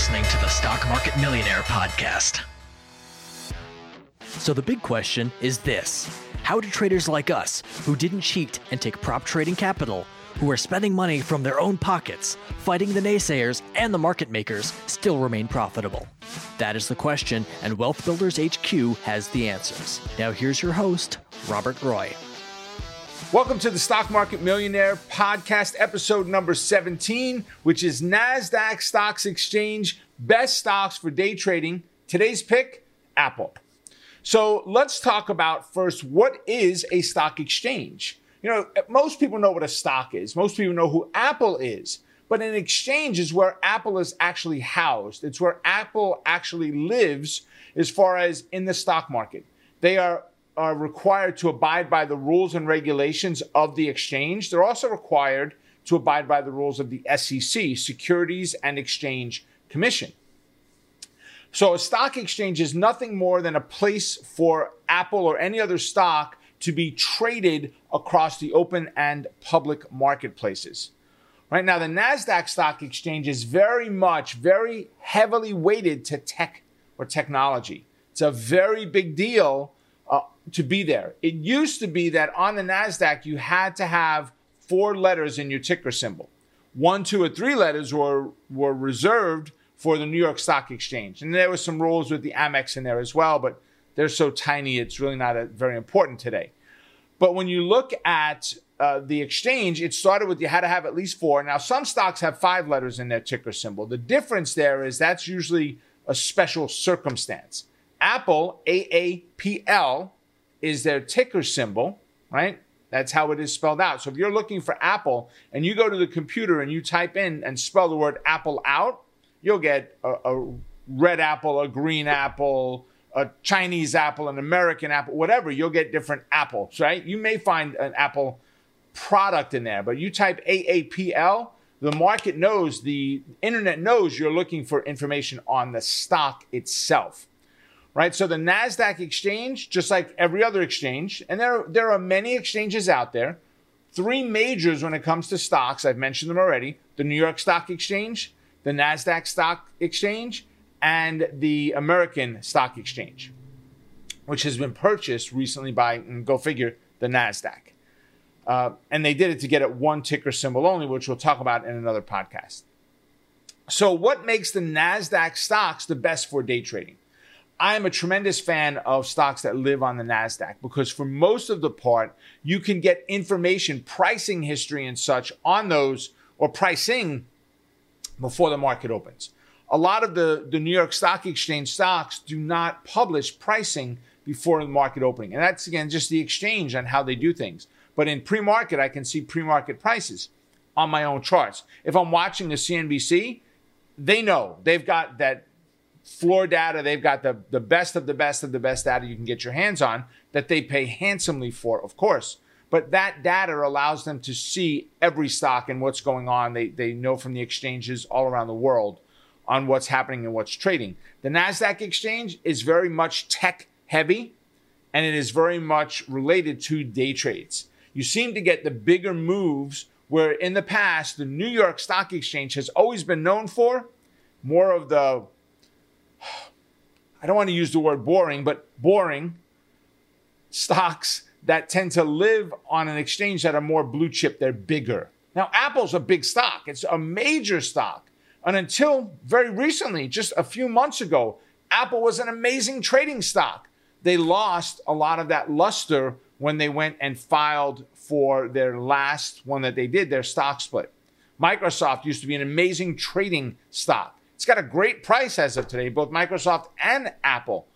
listening to the Stock Market Millionaire Podcast. So, the big question is this How do traders like us, who didn't cheat and take prop trading capital, who are spending money from their own pockets, fighting the naysayers and the market makers, still remain profitable? That is the question, and Wealth Builders HQ has the answers. Now, here's your host, Robert Roy. Welcome to the Stock Market Millionaire Podcast, episode number 17, which is NASDAQ Stocks Exchange Best Stocks for Day Trading. Today's pick Apple. So let's talk about first what is a stock exchange? You know, most people know what a stock is, most people know who Apple is. But an exchange is where Apple is actually housed. It's where Apple actually lives as far as in the stock market. They are are required to abide by the rules and regulations of the exchange. They're also required to abide by the rules of the SEC, Securities and Exchange Commission. So, a stock exchange is nothing more than a place for Apple or any other stock to be traded across the open and public marketplaces. Right now, the NASDAQ stock exchange is very much, very heavily weighted to tech or technology. It's a very big deal to be there. It used to be that on the NASDAQ, you had to have four letters in your ticker symbol. One, two, or three letters were, were reserved for the New York Stock Exchange. And there were some rules with the Amex in there as well, but they're so tiny, it's really not a, very important today. But when you look at uh, the exchange, it started with you had to have at least four. Now, some stocks have five letters in their ticker symbol. The difference there is that's usually a special circumstance. Apple, AAPL, is their ticker symbol, right? That's how it is spelled out. So if you're looking for Apple and you go to the computer and you type in and spell the word Apple out, you'll get a, a red apple, a green apple, a Chinese apple, an American apple, whatever. You'll get different apples, right? You may find an Apple product in there, but you type AAPL, the market knows, the internet knows you're looking for information on the stock itself right? So the NASDAQ exchange, just like every other exchange, and there, there are many exchanges out there, three majors when it comes to stocks, I've mentioned them already the New York Stock Exchange, the NASDAQ Stock Exchange, and the American Stock Exchange, which has been purchased recently by, go figure, the NASDAQ. Uh, and they did it to get it one ticker symbol only, which we'll talk about in another podcast. So, what makes the NASDAQ stocks the best for day trading? I am a tremendous fan of stocks that live on the NASDAQ because for most of the part, you can get information, pricing history and such on those or pricing before the market opens. A lot of the, the New York Stock Exchange stocks do not publish pricing before the market opening. And that's again just the exchange on how they do things. But in pre market, I can see pre market prices on my own charts. If I'm watching the CNBC, they know they've got that floor data. They've got the, the best of the best of the best data you can get your hands on that they pay handsomely for, of course. But that data allows them to see every stock and what's going on. They, they know from the exchanges all around the world on what's happening and what's trading. The NASDAQ exchange is very much tech heavy and it is very much related to day trades. You seem to get the bigger moves where in the past, the New York Stock Exchange has always been known for more of the I don't want to use the word boring, but boring stocks that tend to live on an exchange that are more blue chip, they're bigger. Now, Apple's a big stock, it's a major stock. And until very recently, just a few months ago, Apple was an amazing trading stock. They lost a lot of that luster when they went and filed for their last one that they did, their stock split. Microsoft used to be an amazing trading stock. It's got a great price as of today, both Microsoft and Apple.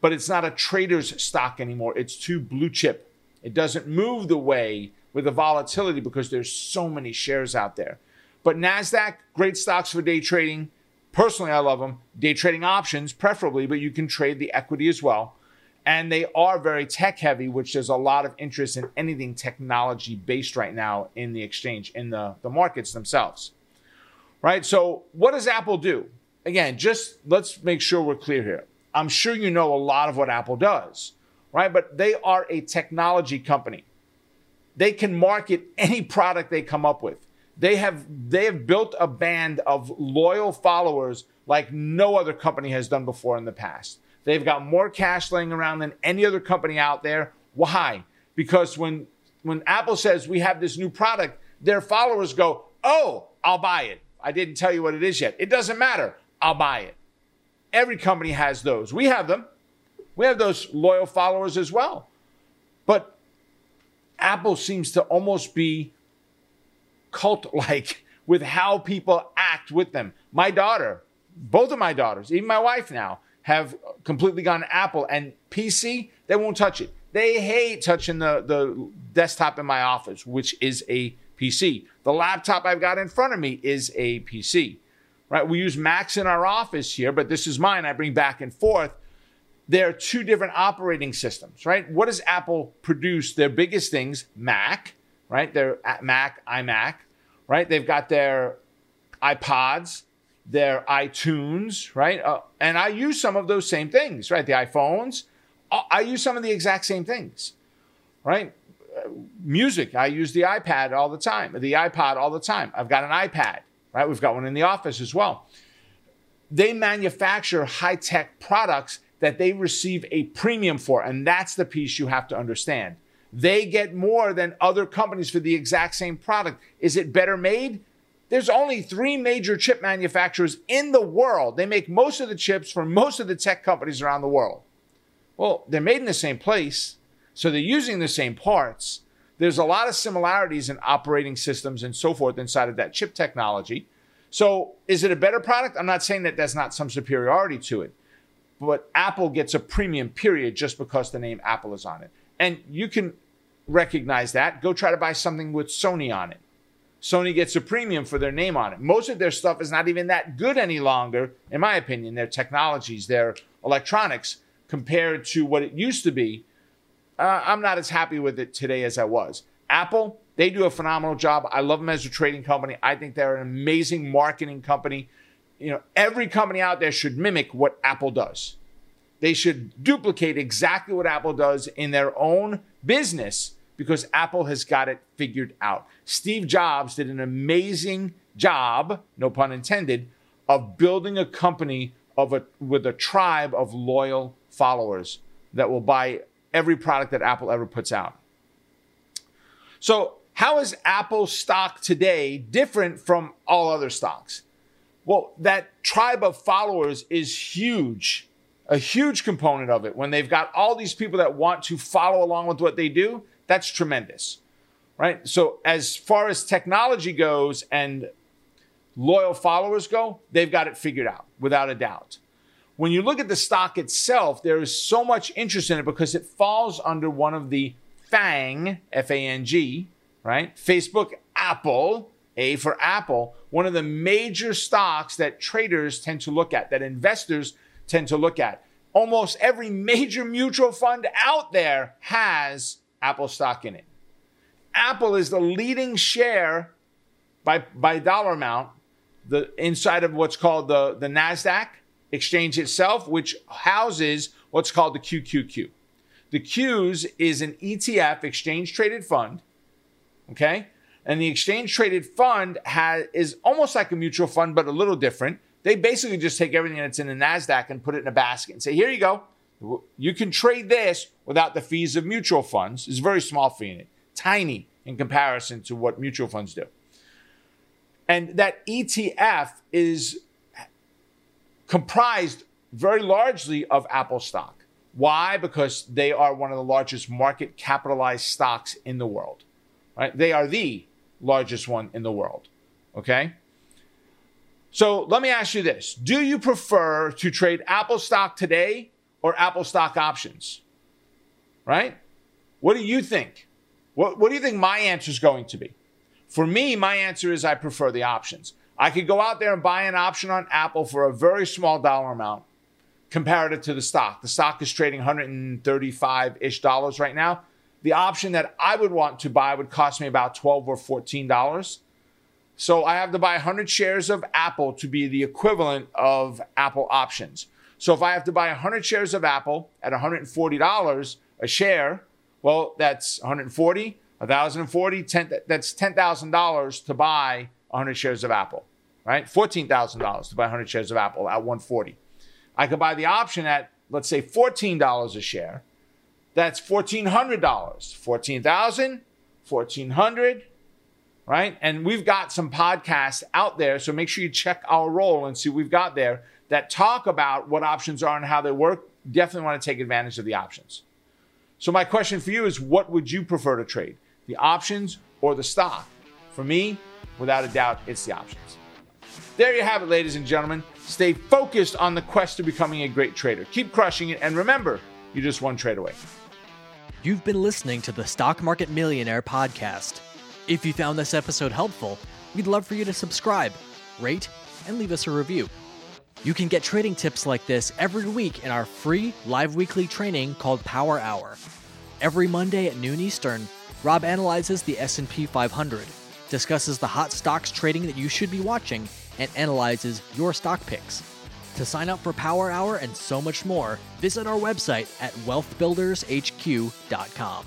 But it's not a trader's stock anymore. It's too blue chip. It doesn't move the way with the volatility because there's so many shares out there. But NASDAQ, great stocks for day trading. Personally, I love them. Day trading options, preferably, but you can trade the equity as well. And they are very tech heavy, which there's a lot of interest in anything technology based right now in the exchange, in the, the markets themselves right? So, what does Apple do? Again, just let's make sure we're clear here. I'm sure you know a lot of what Apple does, right? But they are a technology company. They can market any product they come up with. They have they have built a band of loyal followers like no other company has done before in the past. They've got more cash laying around than any other company out there. Why? Because when when Apple says we have this new product, their followers go, "Oh, I'll buy it. I didn't tell you what it is yet. It doesn't matter. I'll buy it." Every company has those. We have them. We have those loyal followers as well. But Apple seems to almost be cult like with how people act with them. My daughter, both of my daughters, even my wife now, have completely gone Apple and PC, they won't touch it. They hate touching the, the desktop in my office, which is a PC. The laptop I've got in front of me is a PC. Right? We use Macs in our office here, but this is mine. I bring back and forth. There are two different operating systems, right? What does Apple produce? Their biggest things, Mac, right? Their Mac, iMac, right? They've got their iPods, their iTunes, right? Uh, and I use some of those same things, right? The iPhones, uh, I use some of the exact same things, right? Music, I use the iPad all the time, the iPod all the time. I've got an iPad, right? We've got one in the office as well. They manufacture high tech products that they receive a premium for, and that's the piece you have to understand. They get more than other companies for the exact same product. Is it better made? There's only three major chip manufacturers in the world. They make most of the chips for most of the tech companies around the world. Well, they're made in the same place, so they're using the same parts. There's a lot of similarities in operating systems and so forth inside of that chip technology. So, is it a better product? I'm not saying that there's not some superiority to it, but Apple gets a premium period just because the name Apple is on it. And you can recognize that. Go try to buy something with Sony on it. Sony gets a premium for their name on it. Most of their stuff is not even that good any longer, in my opinion. Their technologies, their electronics, compared to what it used to be, uh, I'm not as happy with it today as I was. Apple, they do a phenomenal job. I love them as a trading company. I think they're an amazing marketing company. You know, every company out there should mimic what Apple does. They should duplicate exactly what Apple does in their own business because Apple has got it figured out. Steve Jobs did an amazing job, no pun intended, of building a company of a with a tribe of loyal followers that will buy every product that Apple ever puts out. So, how is Apple stock today different from all other stocks? Well, that tribe of followers is huge, a huge component of it. When they've got all these people that want to follow along with what they do, that's tremendous, right? So, as far as technology goes and loyal followers go, they've got it figured out without a doubt. When you look at the stock itself, there is so much interest in it because it falls under one of the FANG, F A N G, right? Facebook, Apple, A for Apple, one of the major stocks that traders tend to look at, that investors tend to look at. Almost every major mutual fund out there has Apple stock in it. Apple is the leading share by, by dollar amount the inside of what's called the, the NASDAQ exchange itself, which houses what's called the QQQ. The Qs is an ETF, exchange traded fund. Okay. And the exchange traded fund has, is almost like a mutual fund, but a little different. They basically just take everything that's in the NASDAQ and put it in a basket and say, here you go. You can trade this without the fees of mutual funds. It's a very small fee in it, tiny in comparison to what mutual funds do. And that ETF is comprised very largely of Apple stock. Why? Because they are one of the largest market capitalized stocks in the world. Right? They are the largest one in the world. Okay? So let me ask you this. Do you prefer to trade Apple stock today or Apple stock options? Right? What do you think? What, what do you think my answer is going to be? For me, my answer is I prefer the options. I could go out there and buy an option on Apple for a very small dollar amount comparative to the stock. The stock is trading 135 ish dollars right now. The option that I would want to buy would cost me about 12 or 14 dollars. So I have to buy 100 shares of Apple to be the equivalent of Apple options. So if I have to buy 100 shares of Apple at $140 a share, well, that's 140, 1,040, 10, that's $10,000 to buy 100 shares of Apple, right? $14,000 to buy 100 shares of Apple at 140. I could buy the option at, let's say, $14 a share. That's $1,400. 14,000, 1,400, right? And we've got some podcasts out there, so make sure you check our role and see what we've got there that talk about what options are and how they work. Definitely want to take advantage of the options. So my question for you is what would you prefer to trade? The options or the stock? For me, without a doubt, it's the options. There you have it, ladies and gentlemen. Stay focused on the quest to becoming a great trader. Keep crushing it, and remember, you're just one trade away. You've been listening to the Stock Market Millionaire podcast. If you found this episode helpful, we'd love for you to subscribe, rate, and leave us a review. You can get trading tips like this every week in our free live weekly training called Power Hour. Every Monday at noon Eastern, Rob analyzes the S&P 500, discusses the hot stocks trading that you should be watching, and analyzes your stock picks. To sign up for Power Hour and so much more, visit our website at wealthbuildershq.com.